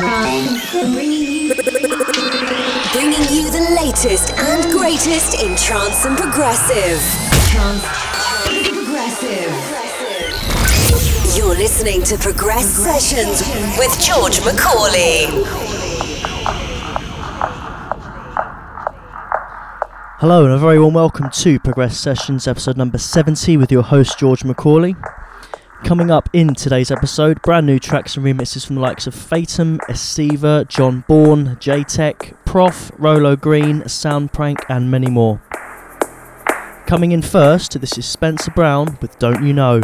Bringing you the latest and greatest in trance and progressive. Trance progressive. You're listening to Progress Sessions with George Macaulay. Hello and a very warm welcome to Progress Sessions episode number 70 with your host George Macaulay. Coming up in today's episode, brand new tracks and remixes from the likes of Fatum, Estiva, John Bourne, Jaytech, PROFF, Rolo Green, Soundprank and many more. Coming in first, this is Spencer Brown with Don't You Know.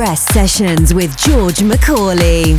Progress Sessions with George Macaulay.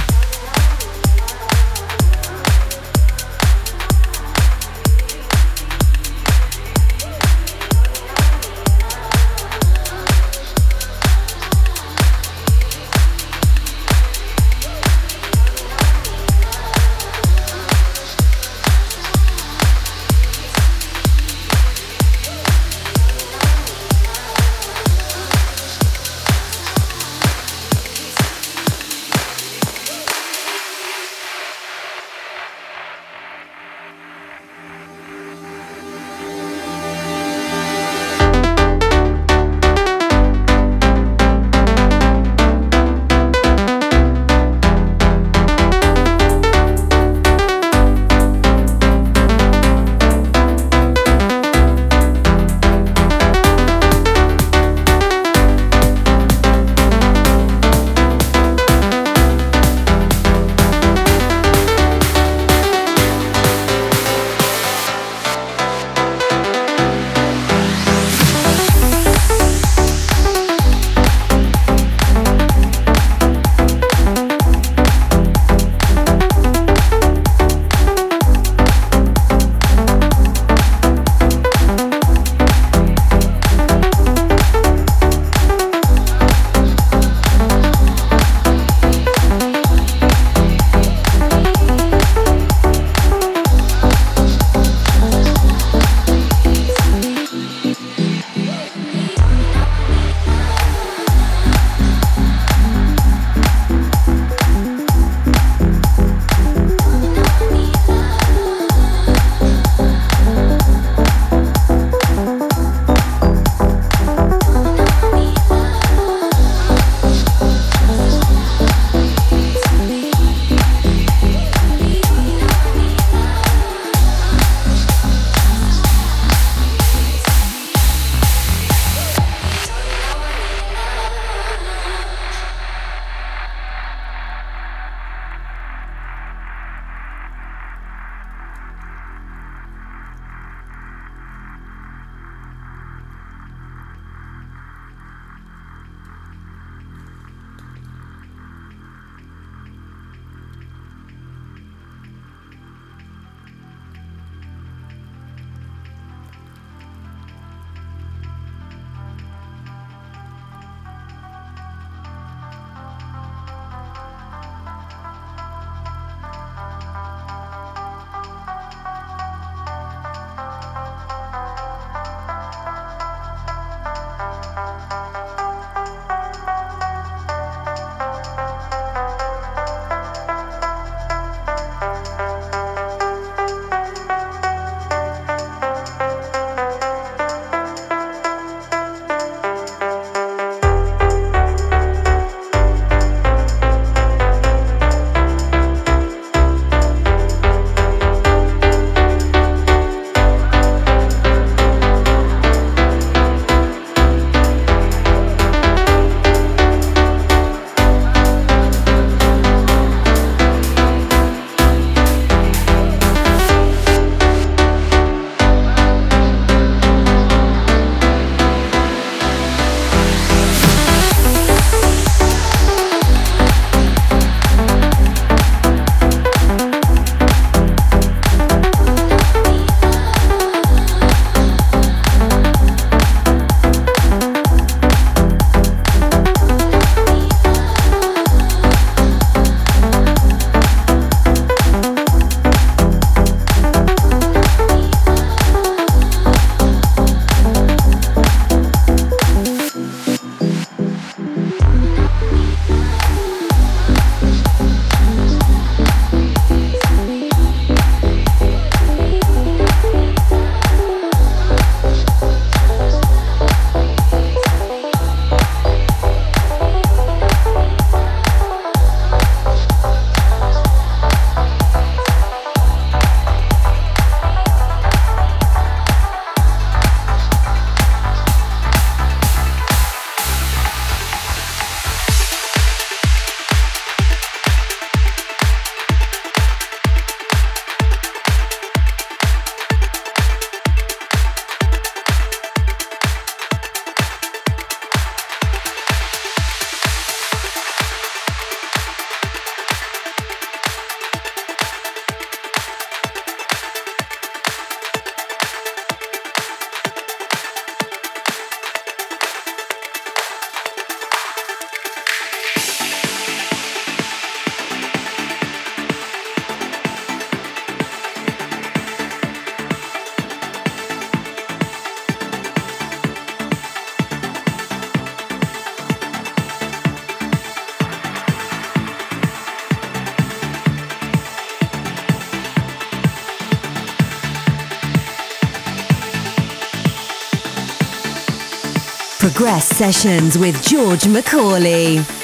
Sessions with George Macaulay.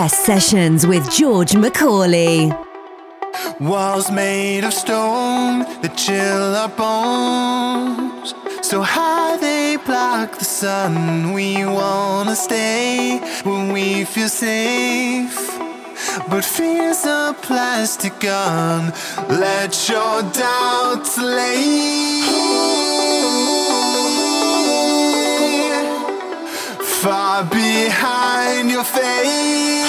Progress Sessions with George Macaulay. Walls made of stone that chill our bones. So high they block the sun. We wanna stay when we feel safe. But fear's a plastic gun. Let your doubts lay. Far behind your face.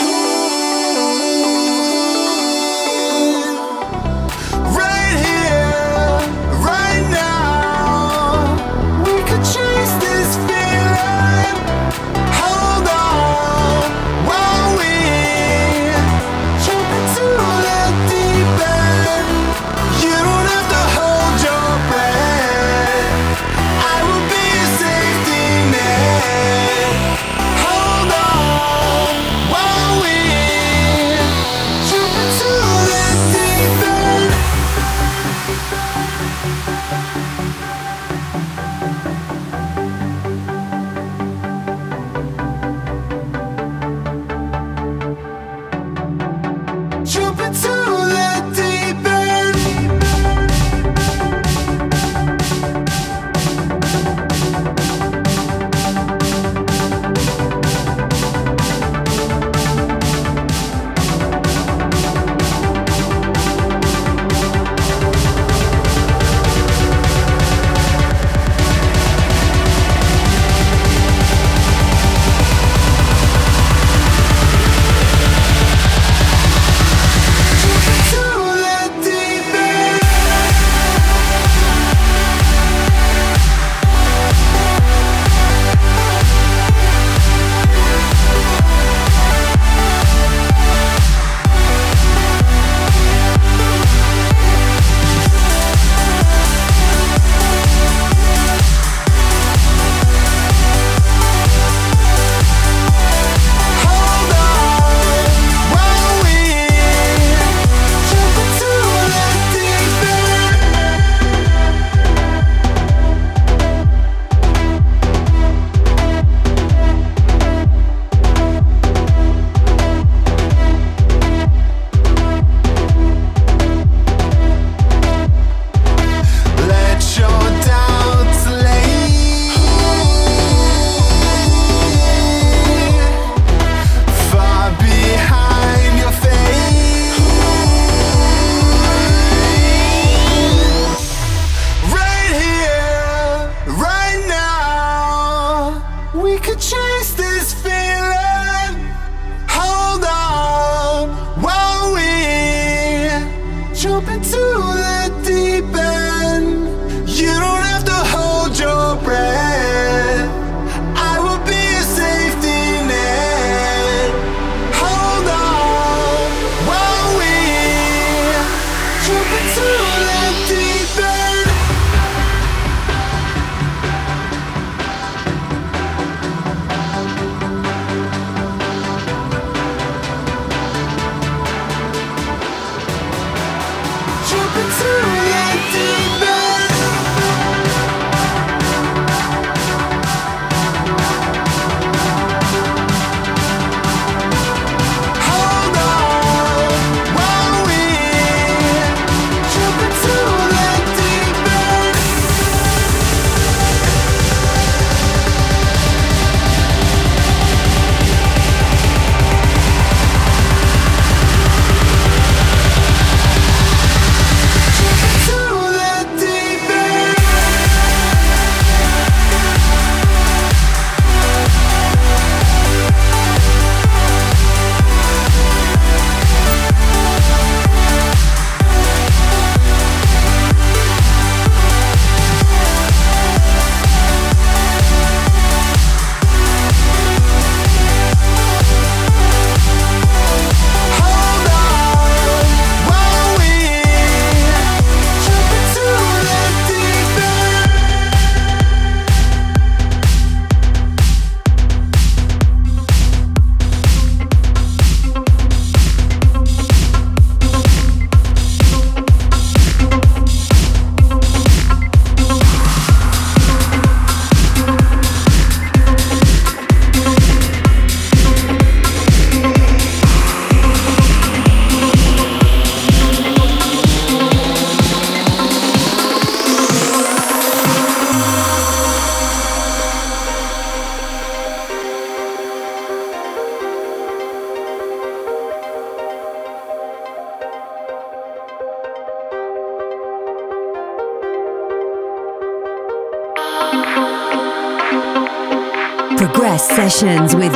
Sessions with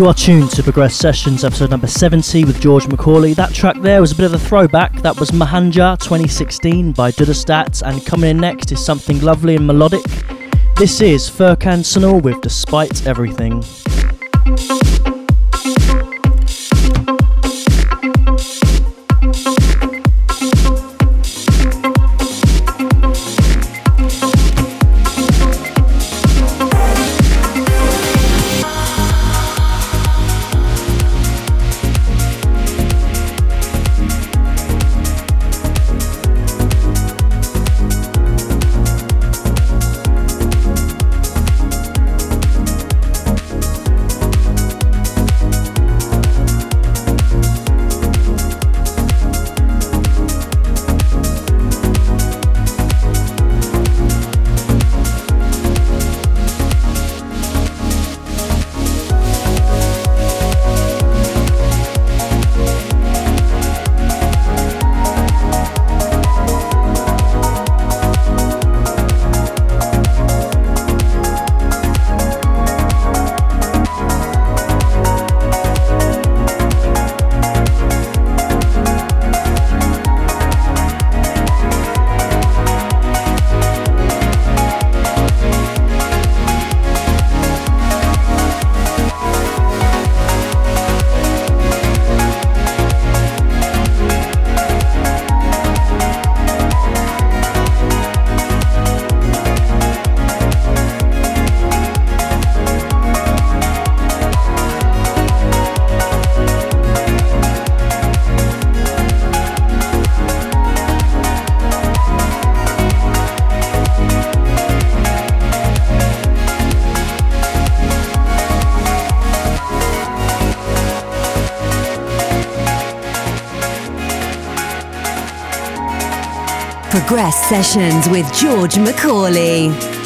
You are tuned to Progress Sessions, episode number 70 with George Macaulay. That track there was a bit of a throwback. That was Mahanja 2016 by Dudastat, and coming in next is something lovely and melodic. This is Furkan Sanal with Despite Everything. Sessions with George Macaulay.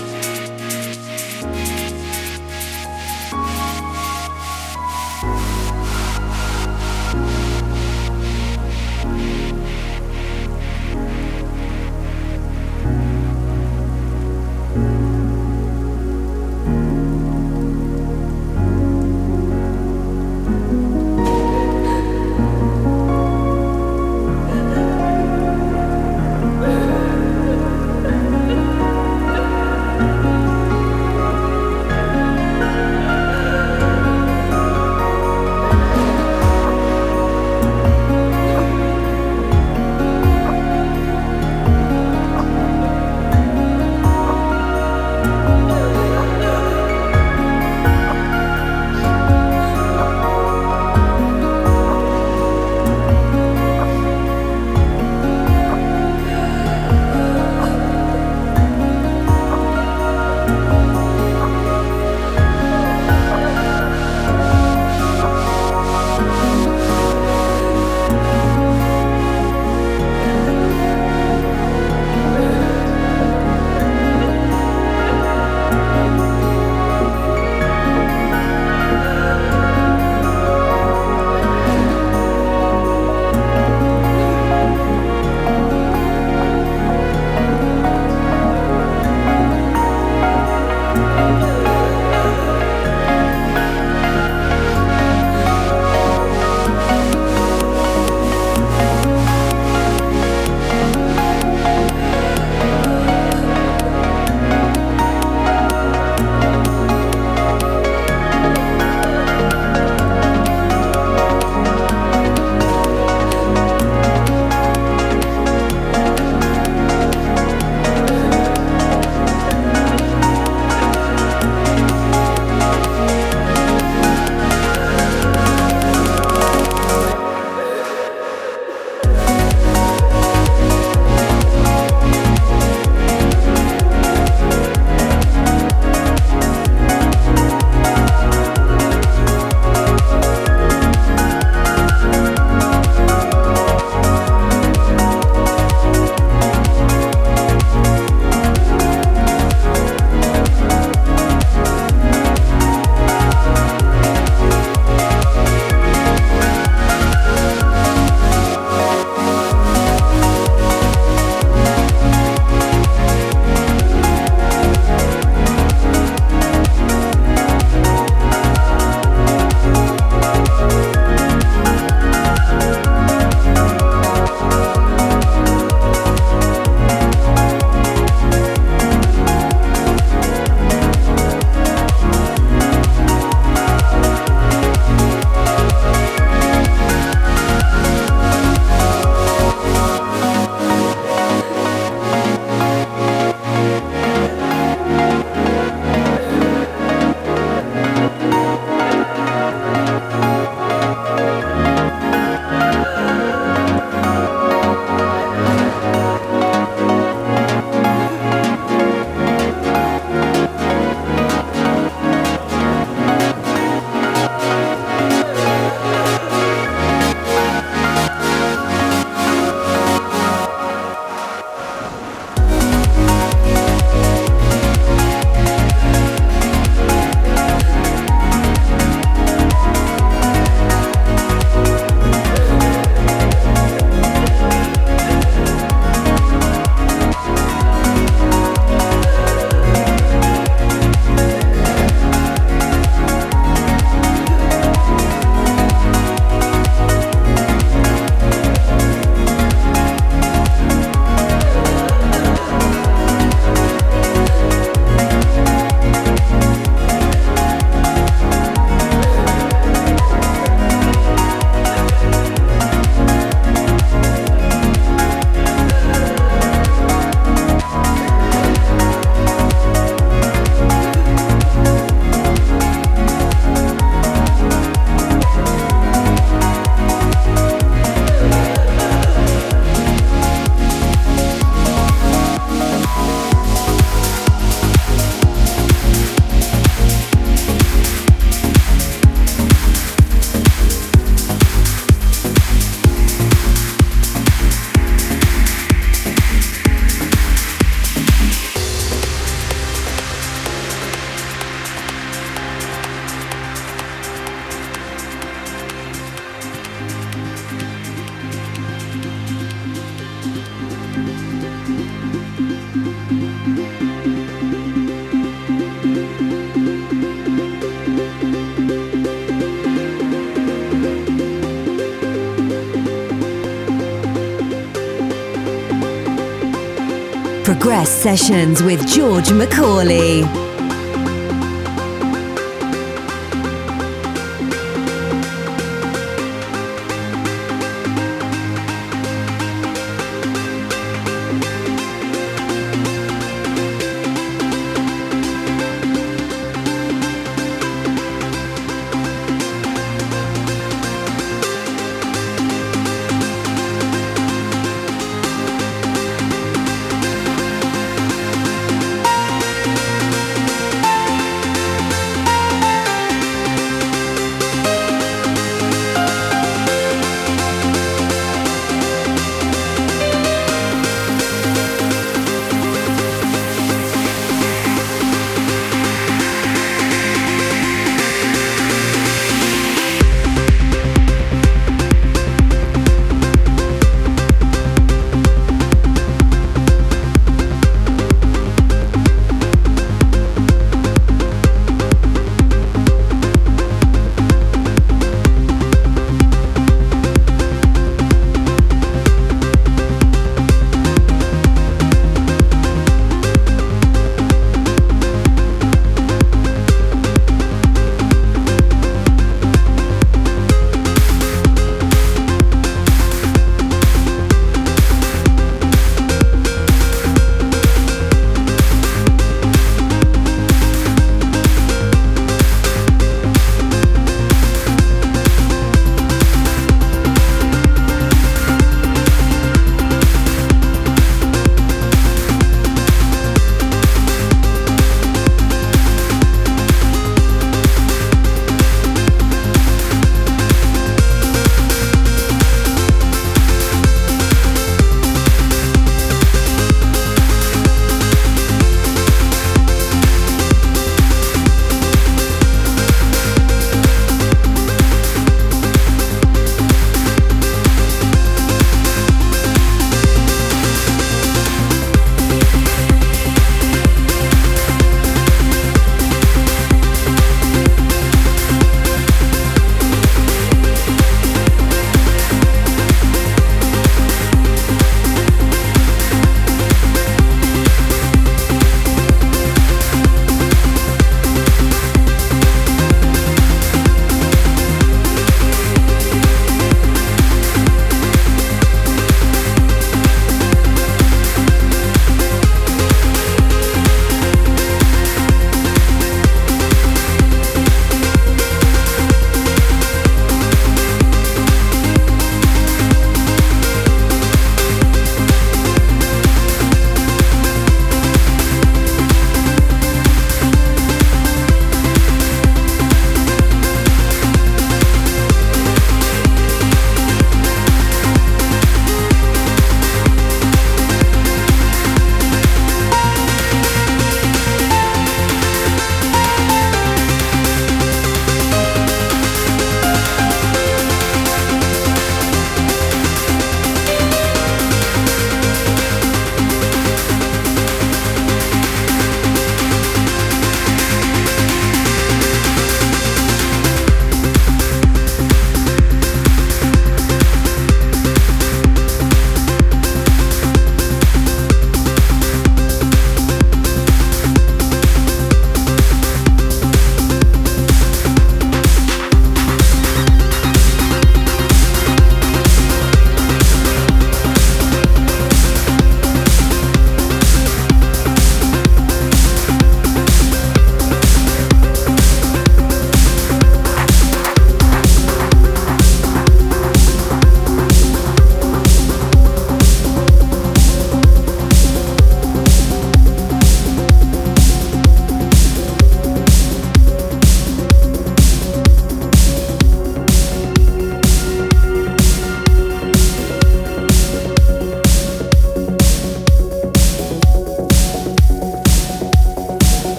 Progress Sessions with George Macaulay.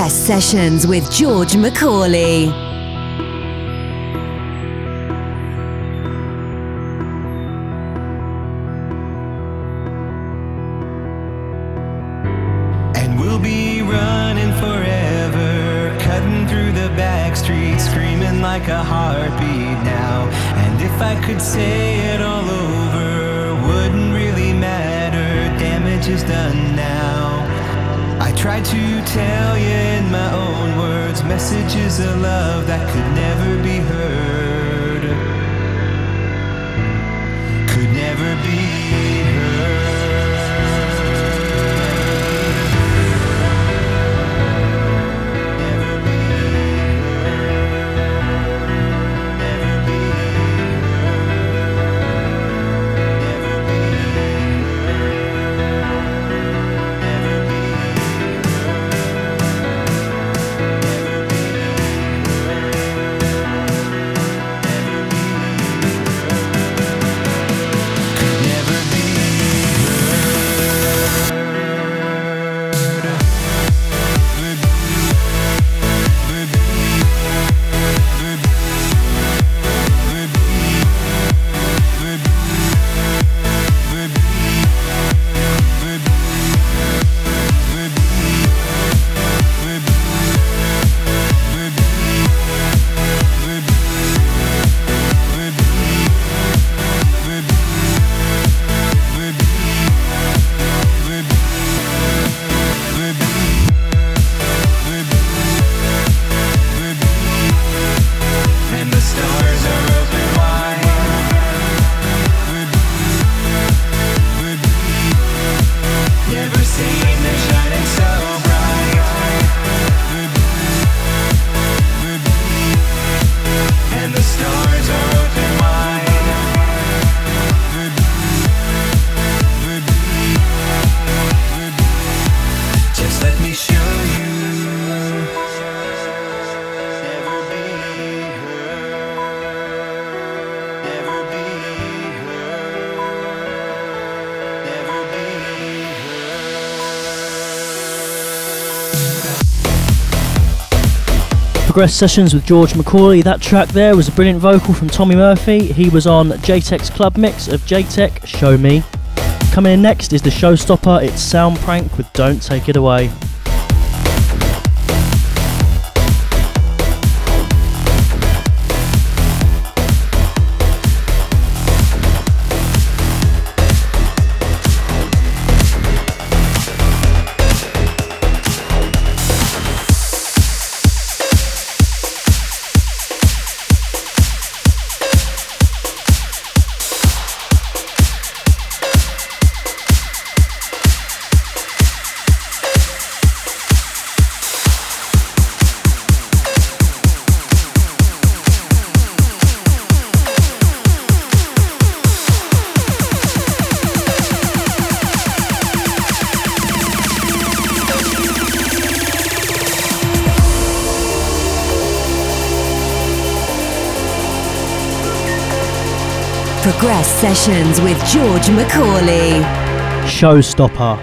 Progress Sessions with George Macaulay. Progress Sessions with George Macaulay. That track there was a brilliant vocal from Tommy Murphy. He was on Jaytech's club mix of Jaytech Show Me. Coming in next is the showstopper, it's Soundprank with Don't Take It Away. George Macaulay. Showstopper.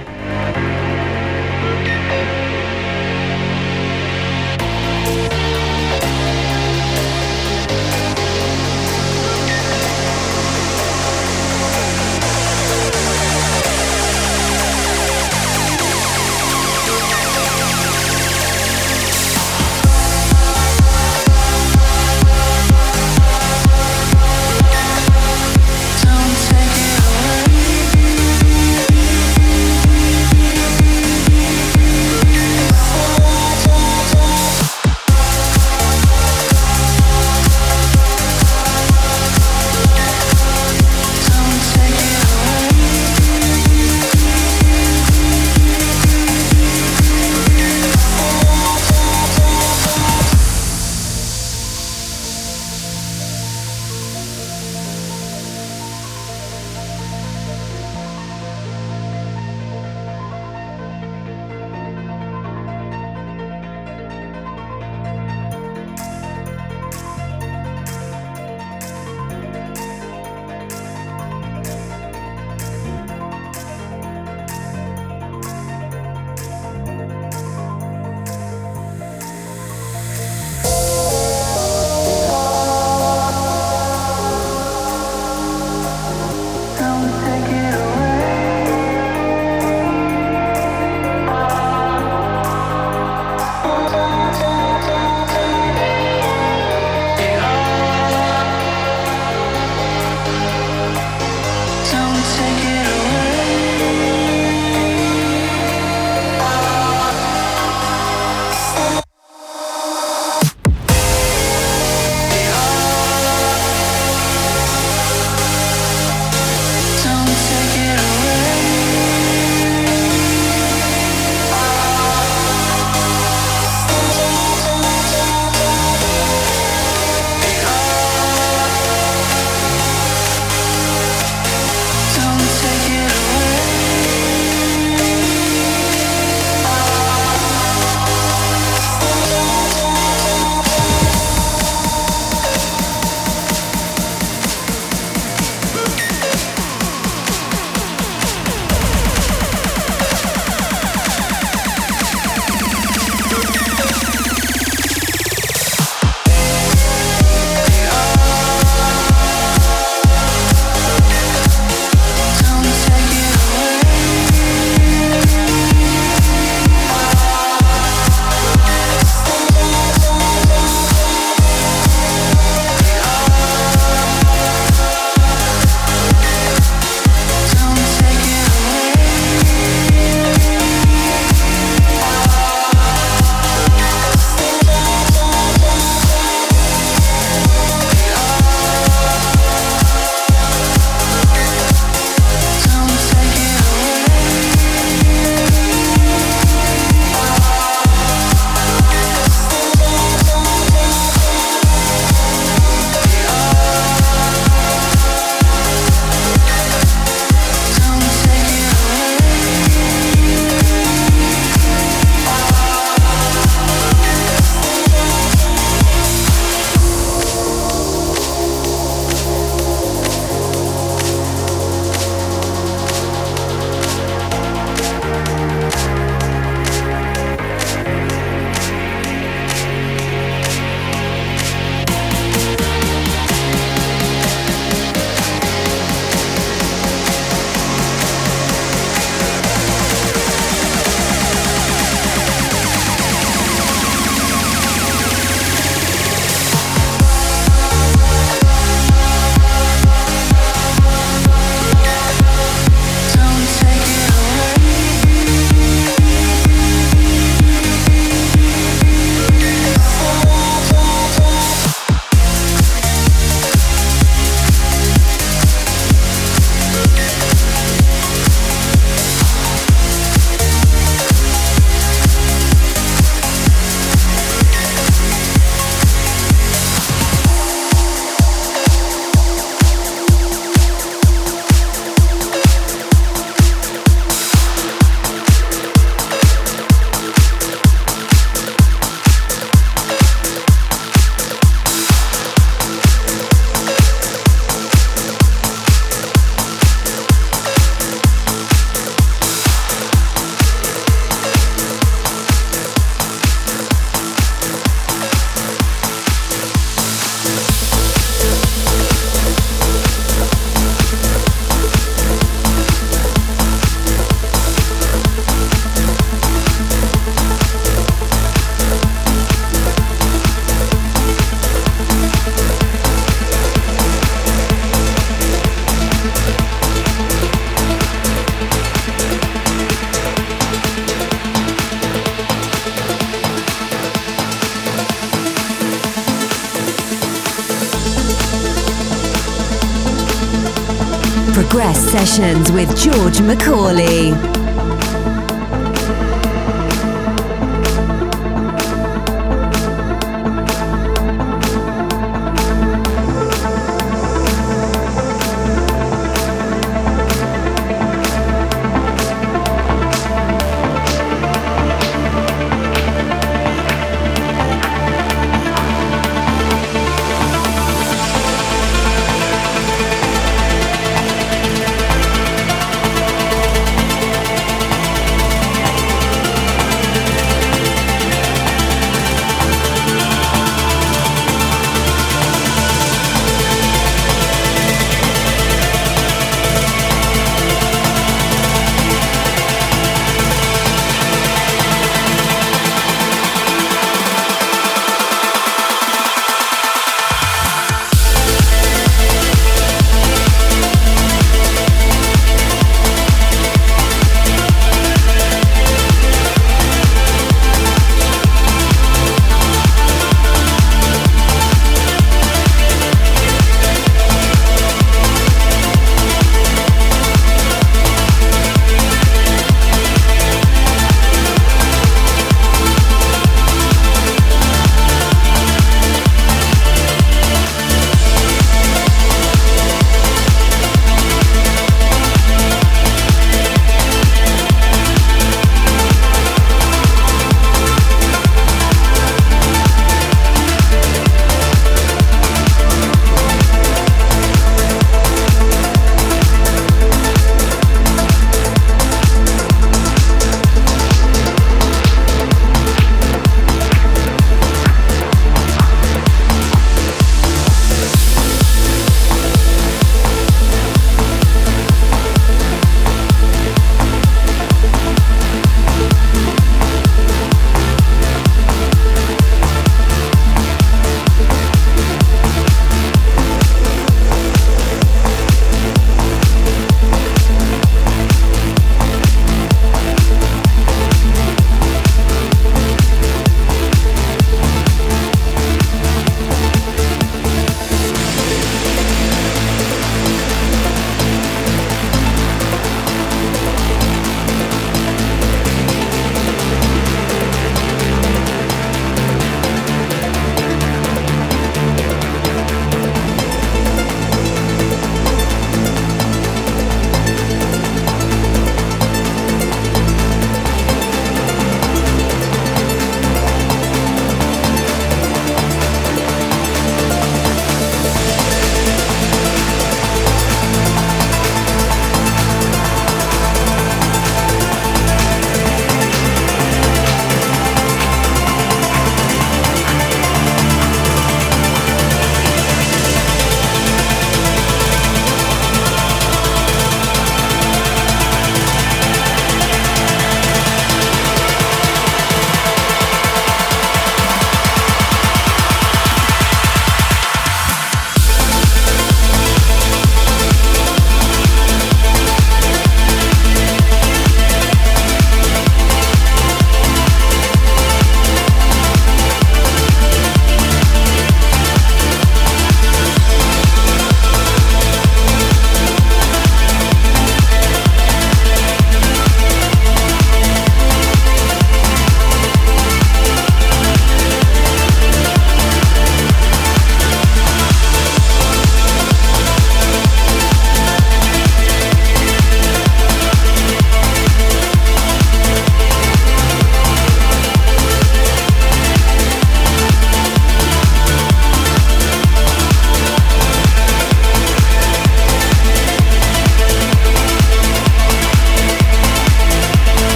With George Macaulay.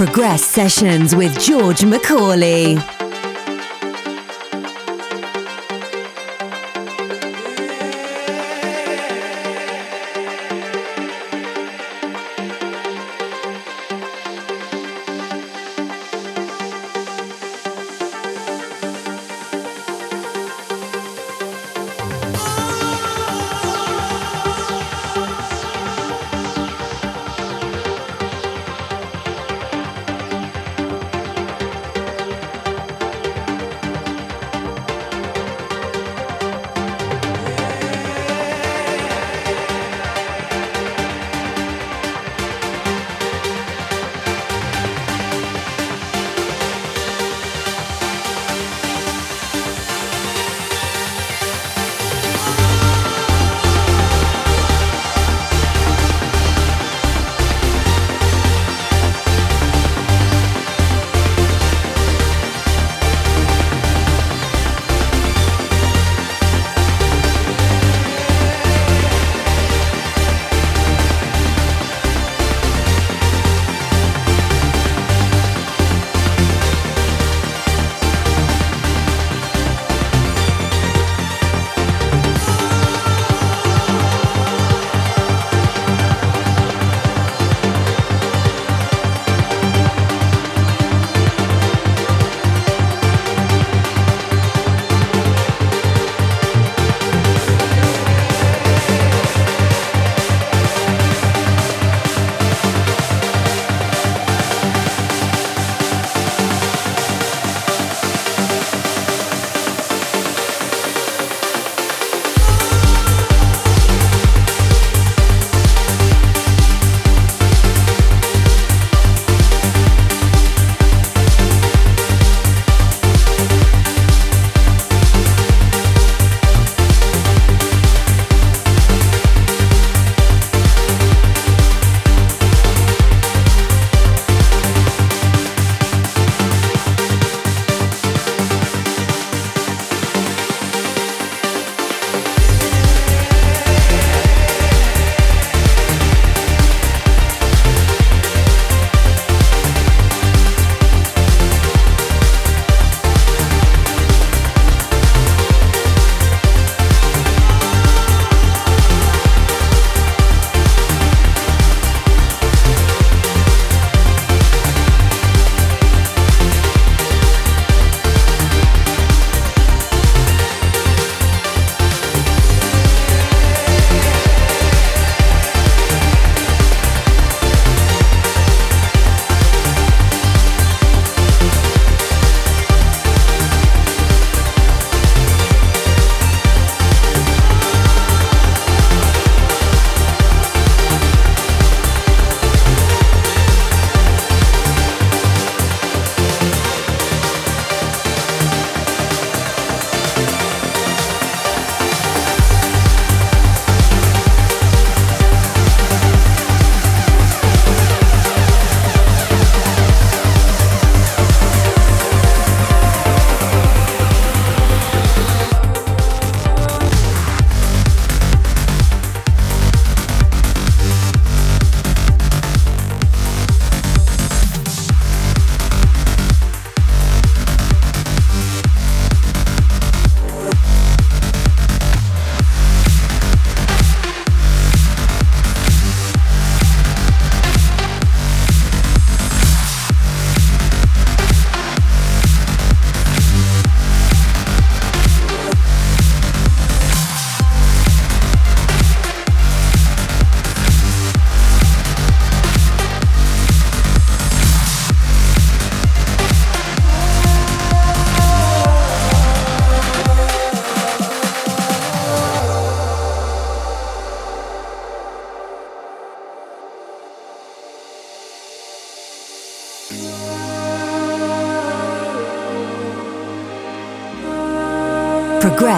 Progress Sessions with George Macaulay.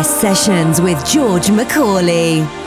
Sessions with George Macaulay.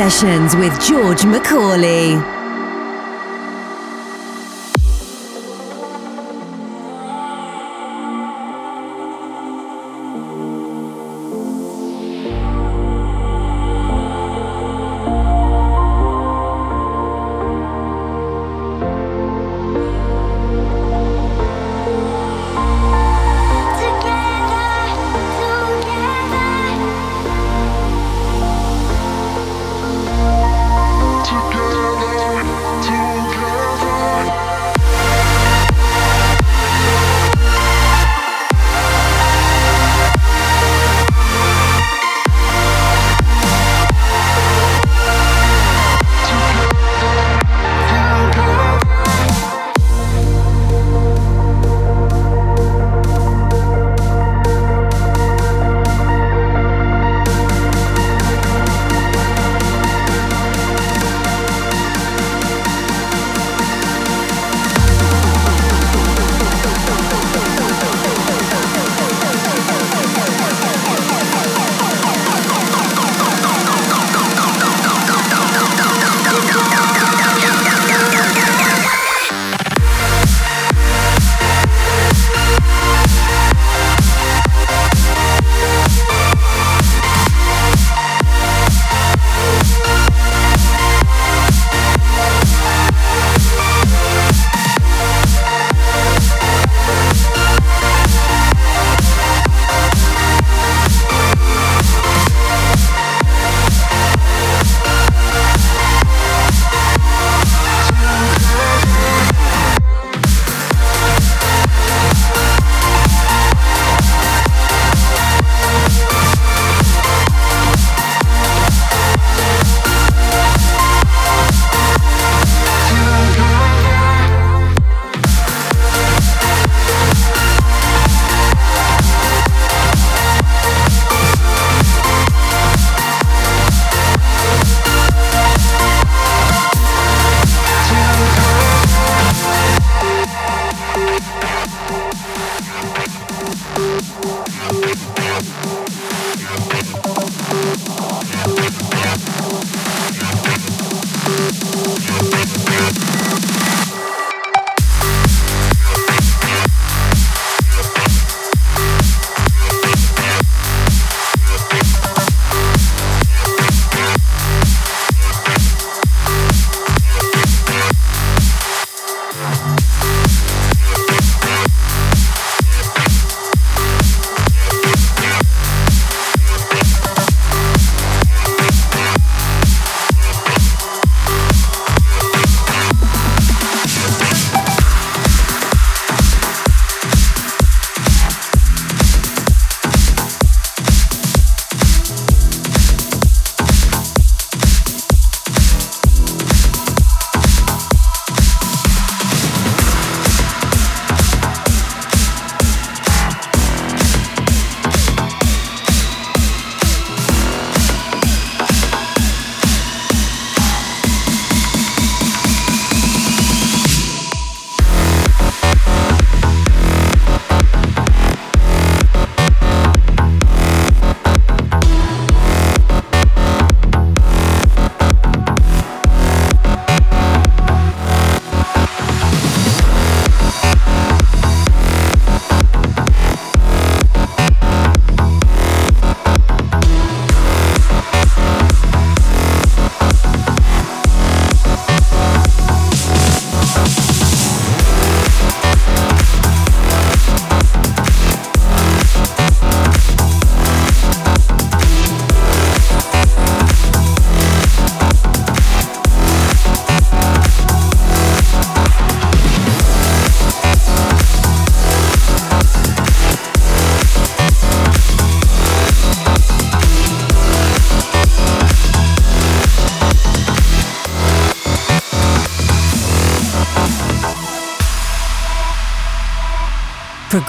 Sessions with George Macaulay.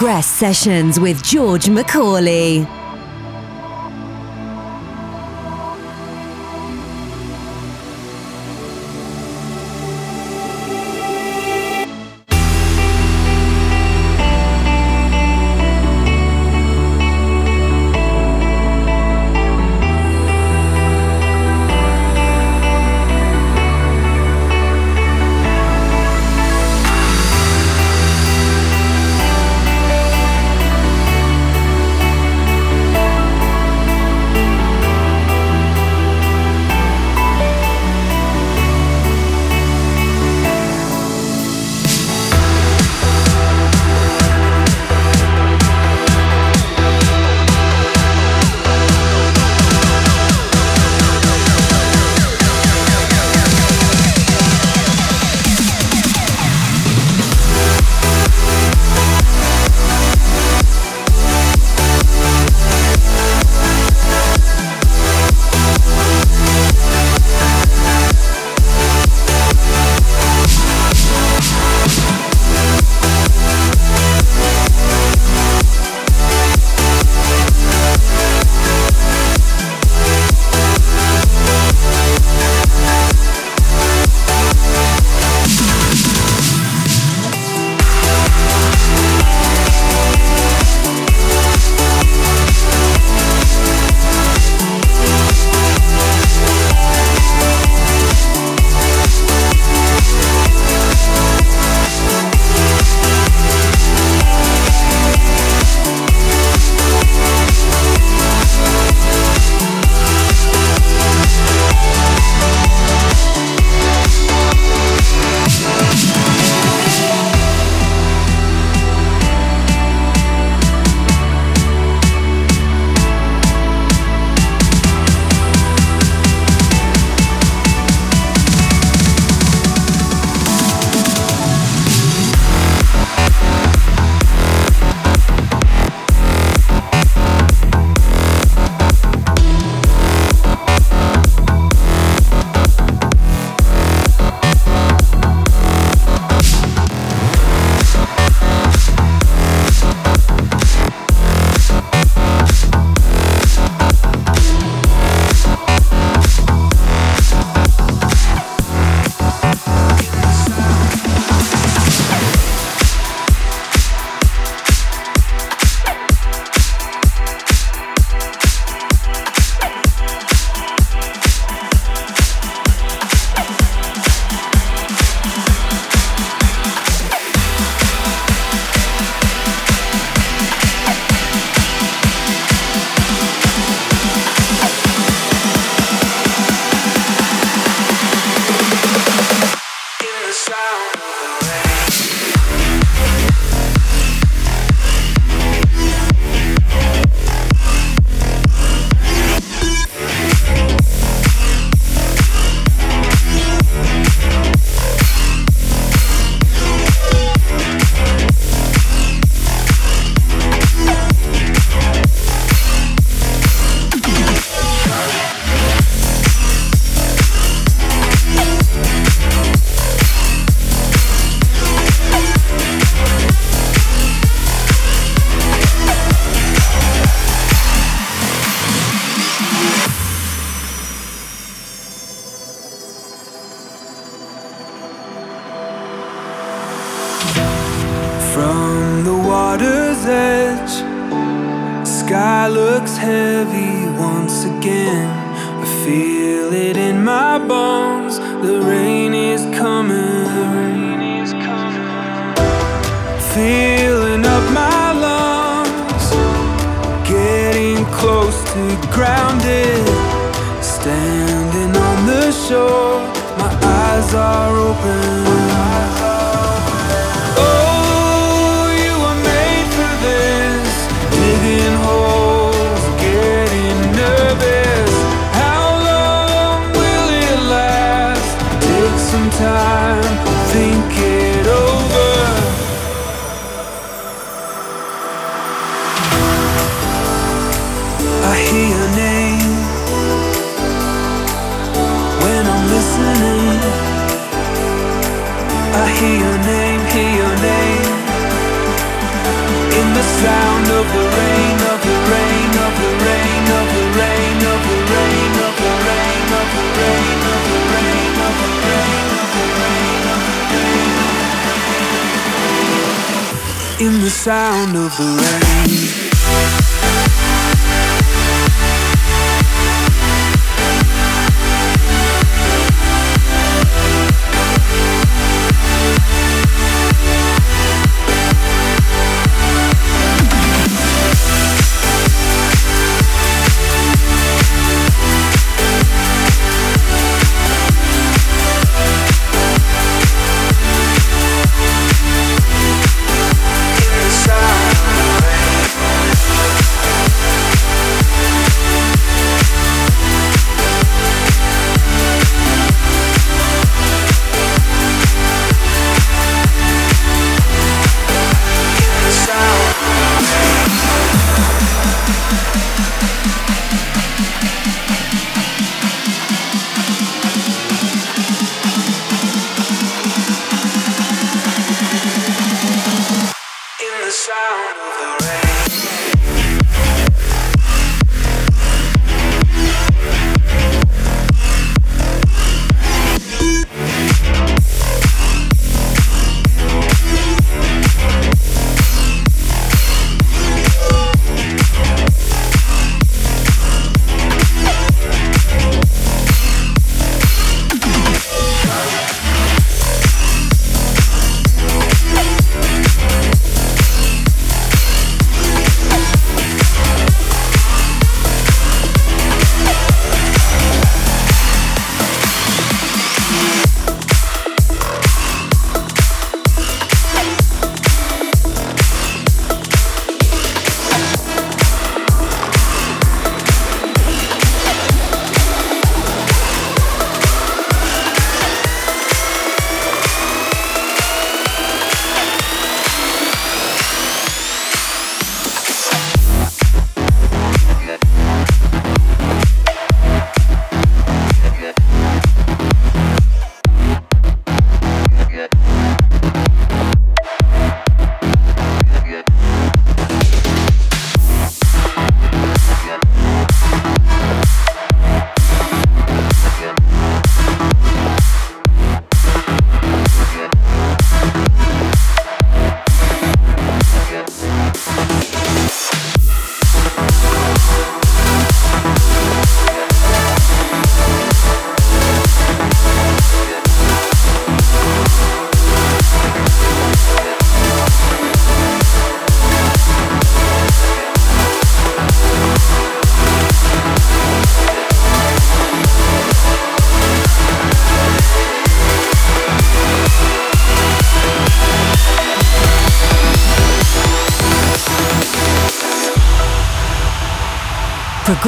Progress Sessions with George Macaulay.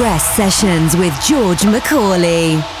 Progress Sessions with George Macaulay.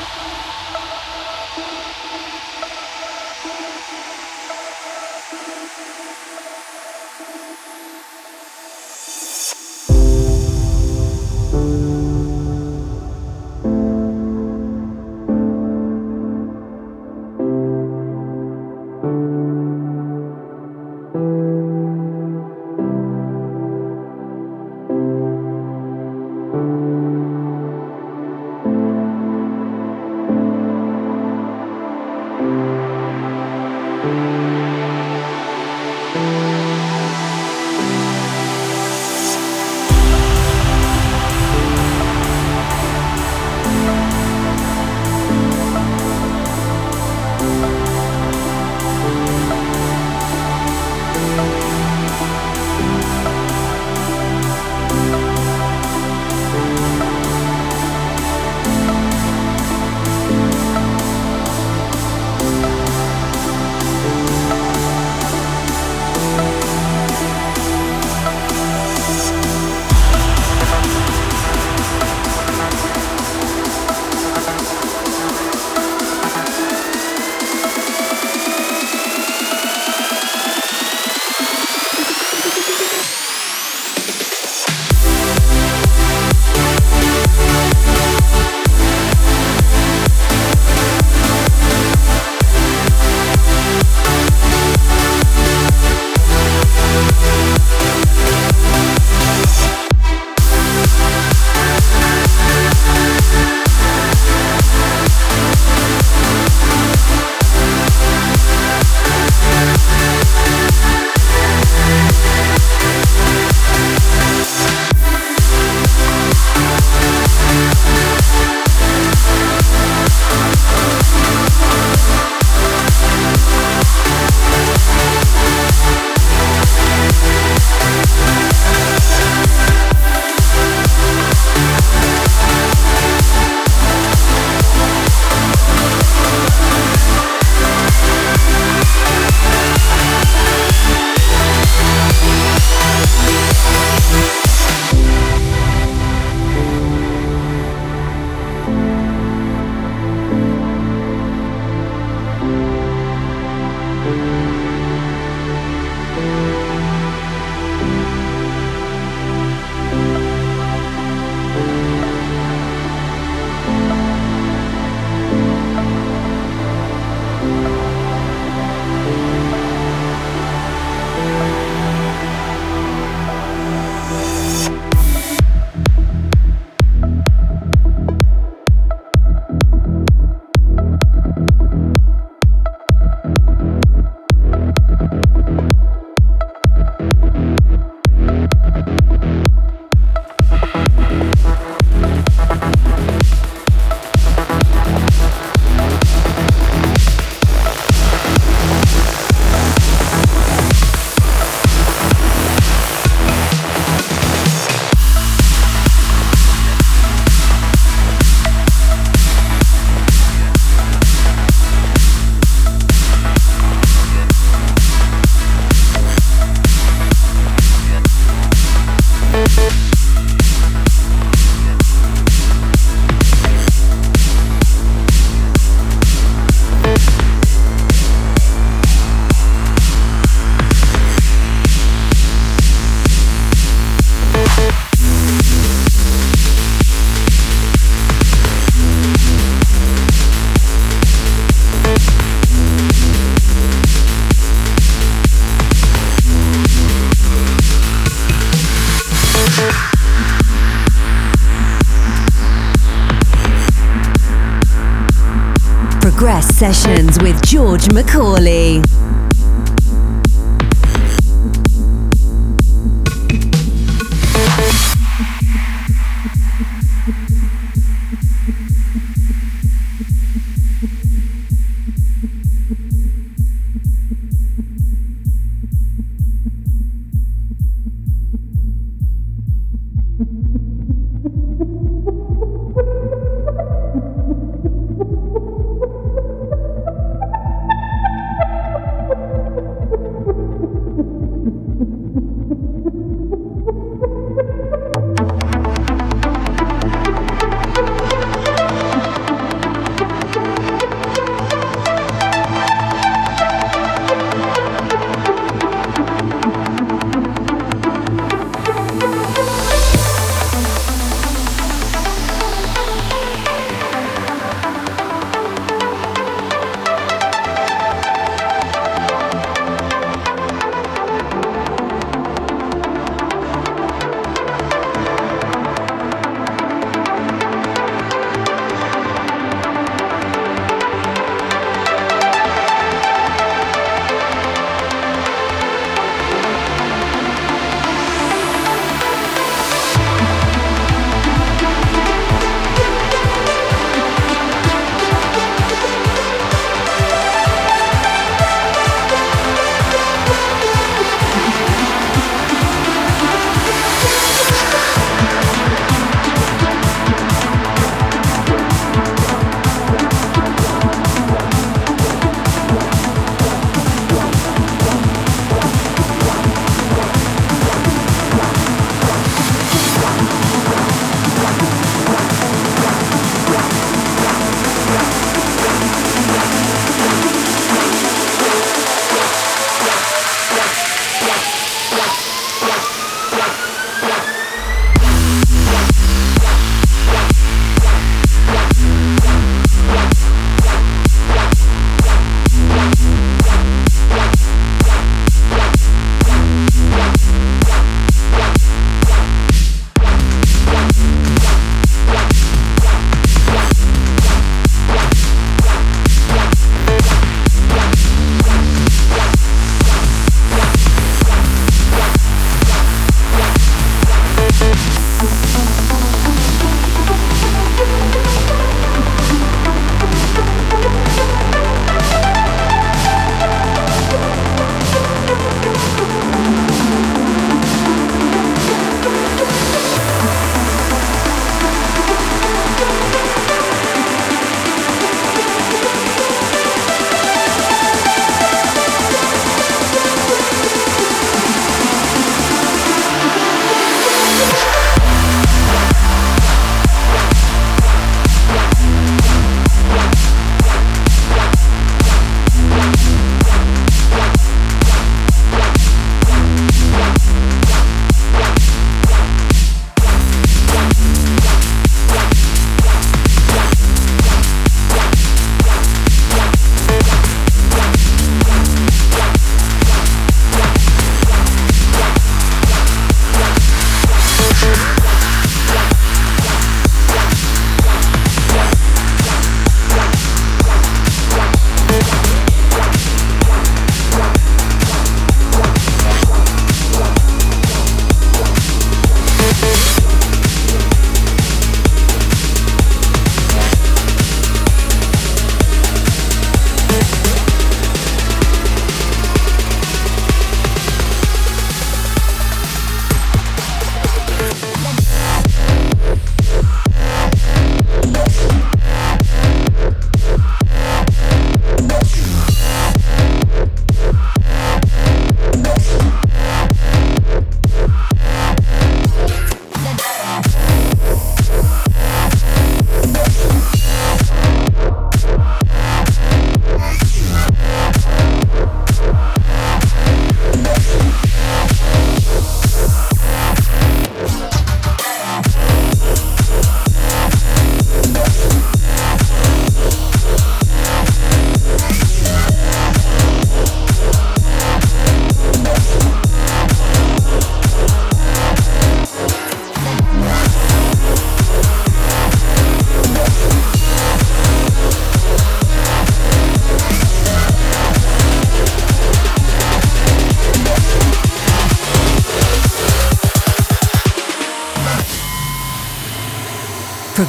Progress Sessions with George Macaulay.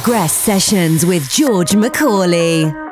Progress Sessions with George Macaulay.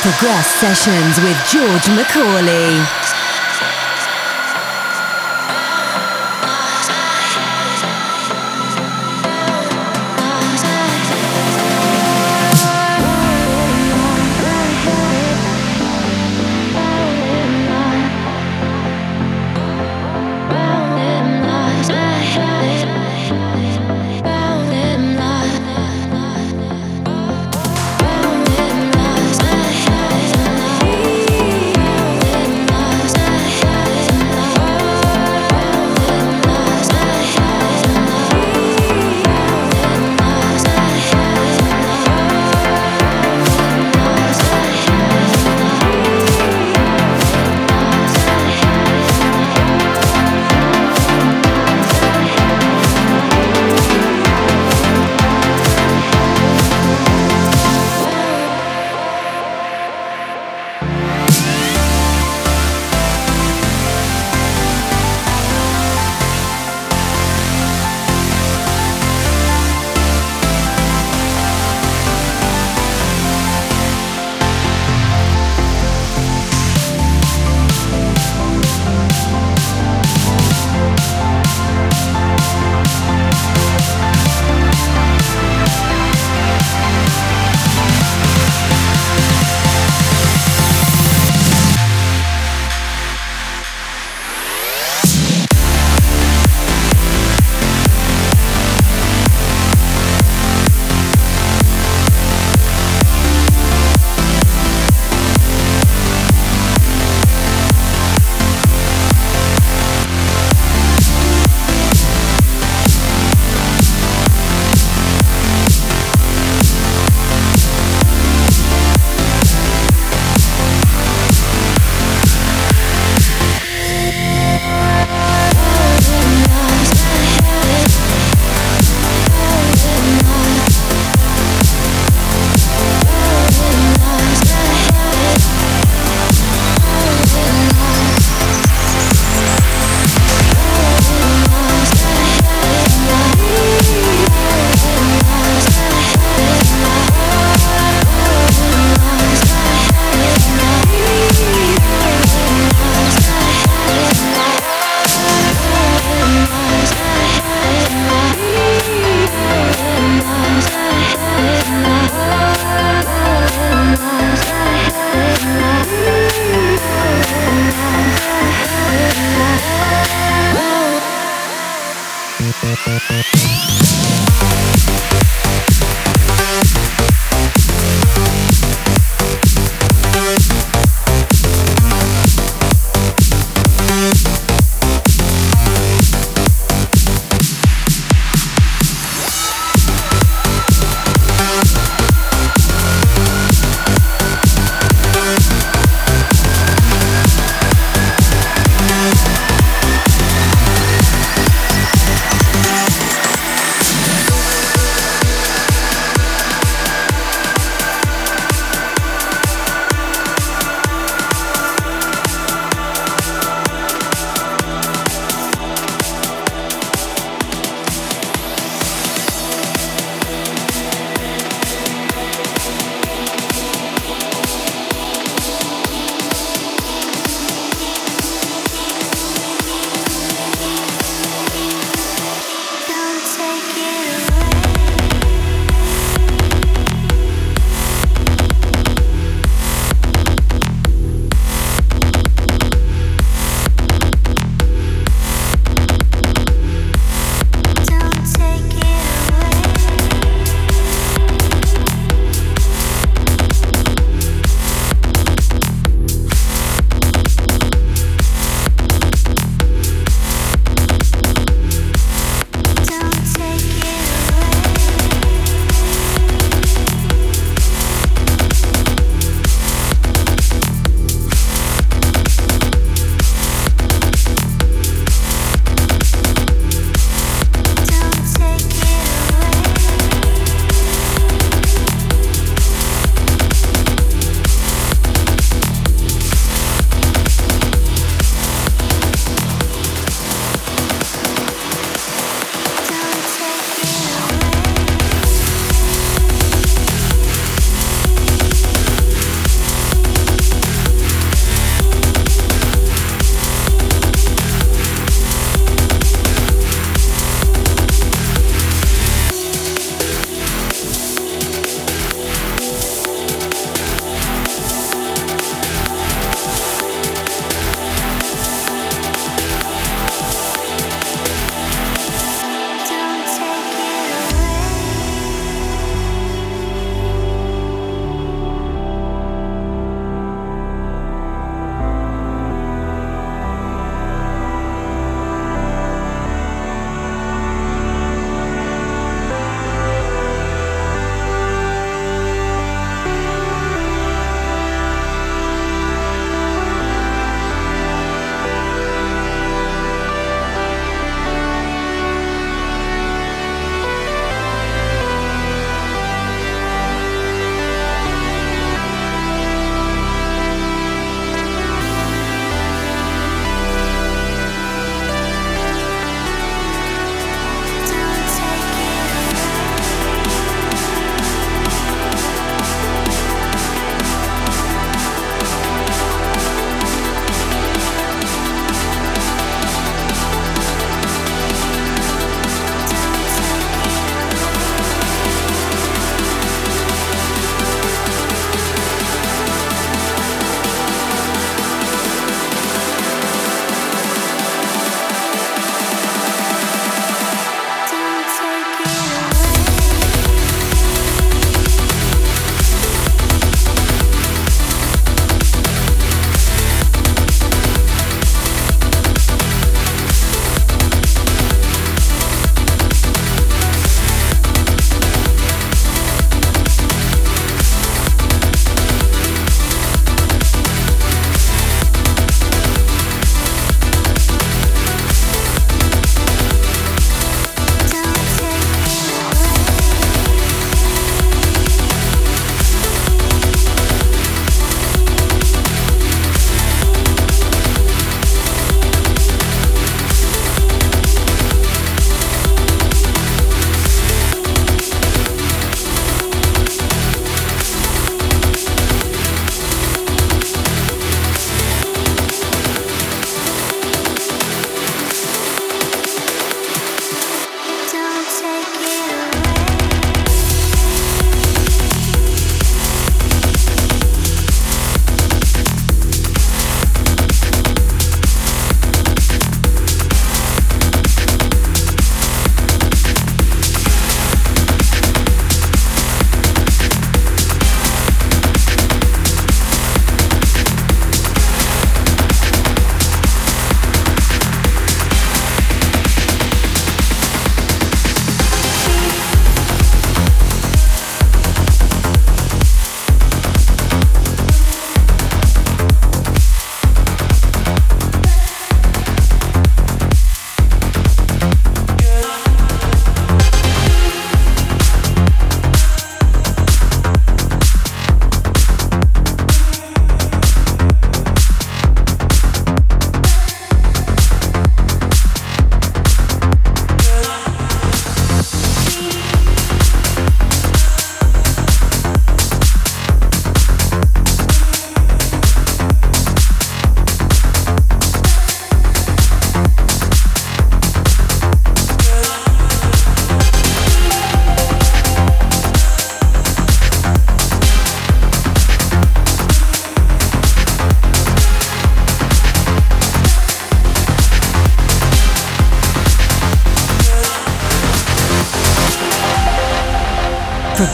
Progress Sessions with George Macaulay.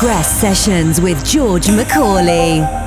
Progress Sessions with George Macaulay.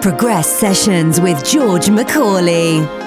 Progress Sessions with George Macaulay.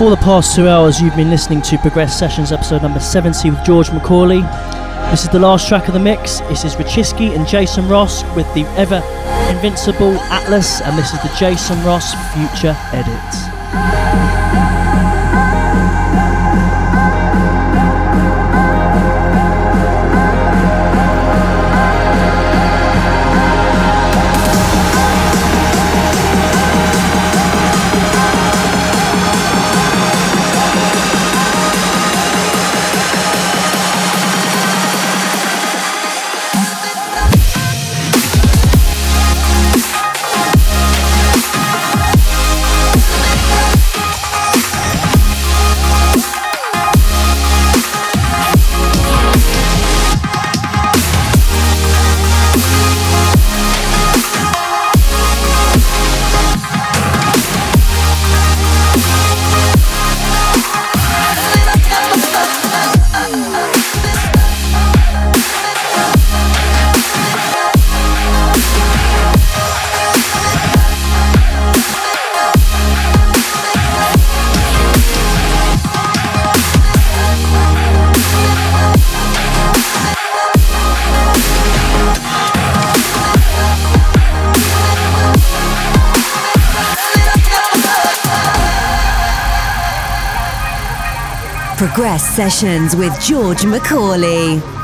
For the past two hours, you've been listening to Progress Sessions episode number 70 with George Macaulay. This is the last track of the mix. This is Rachiski and Jason Ross with the ever invincible Atlas, and this is the Jason Ross Future Edit. Sessions with George Macaulay.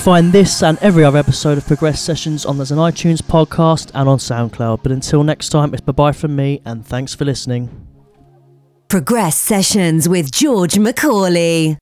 Find this and every other episode of Progress Sessions on there's an iTunes podcast and on SoundCloud. But until next time, it's bye bye from me, and thanks for listening. Progress Sessions with George Macaulay.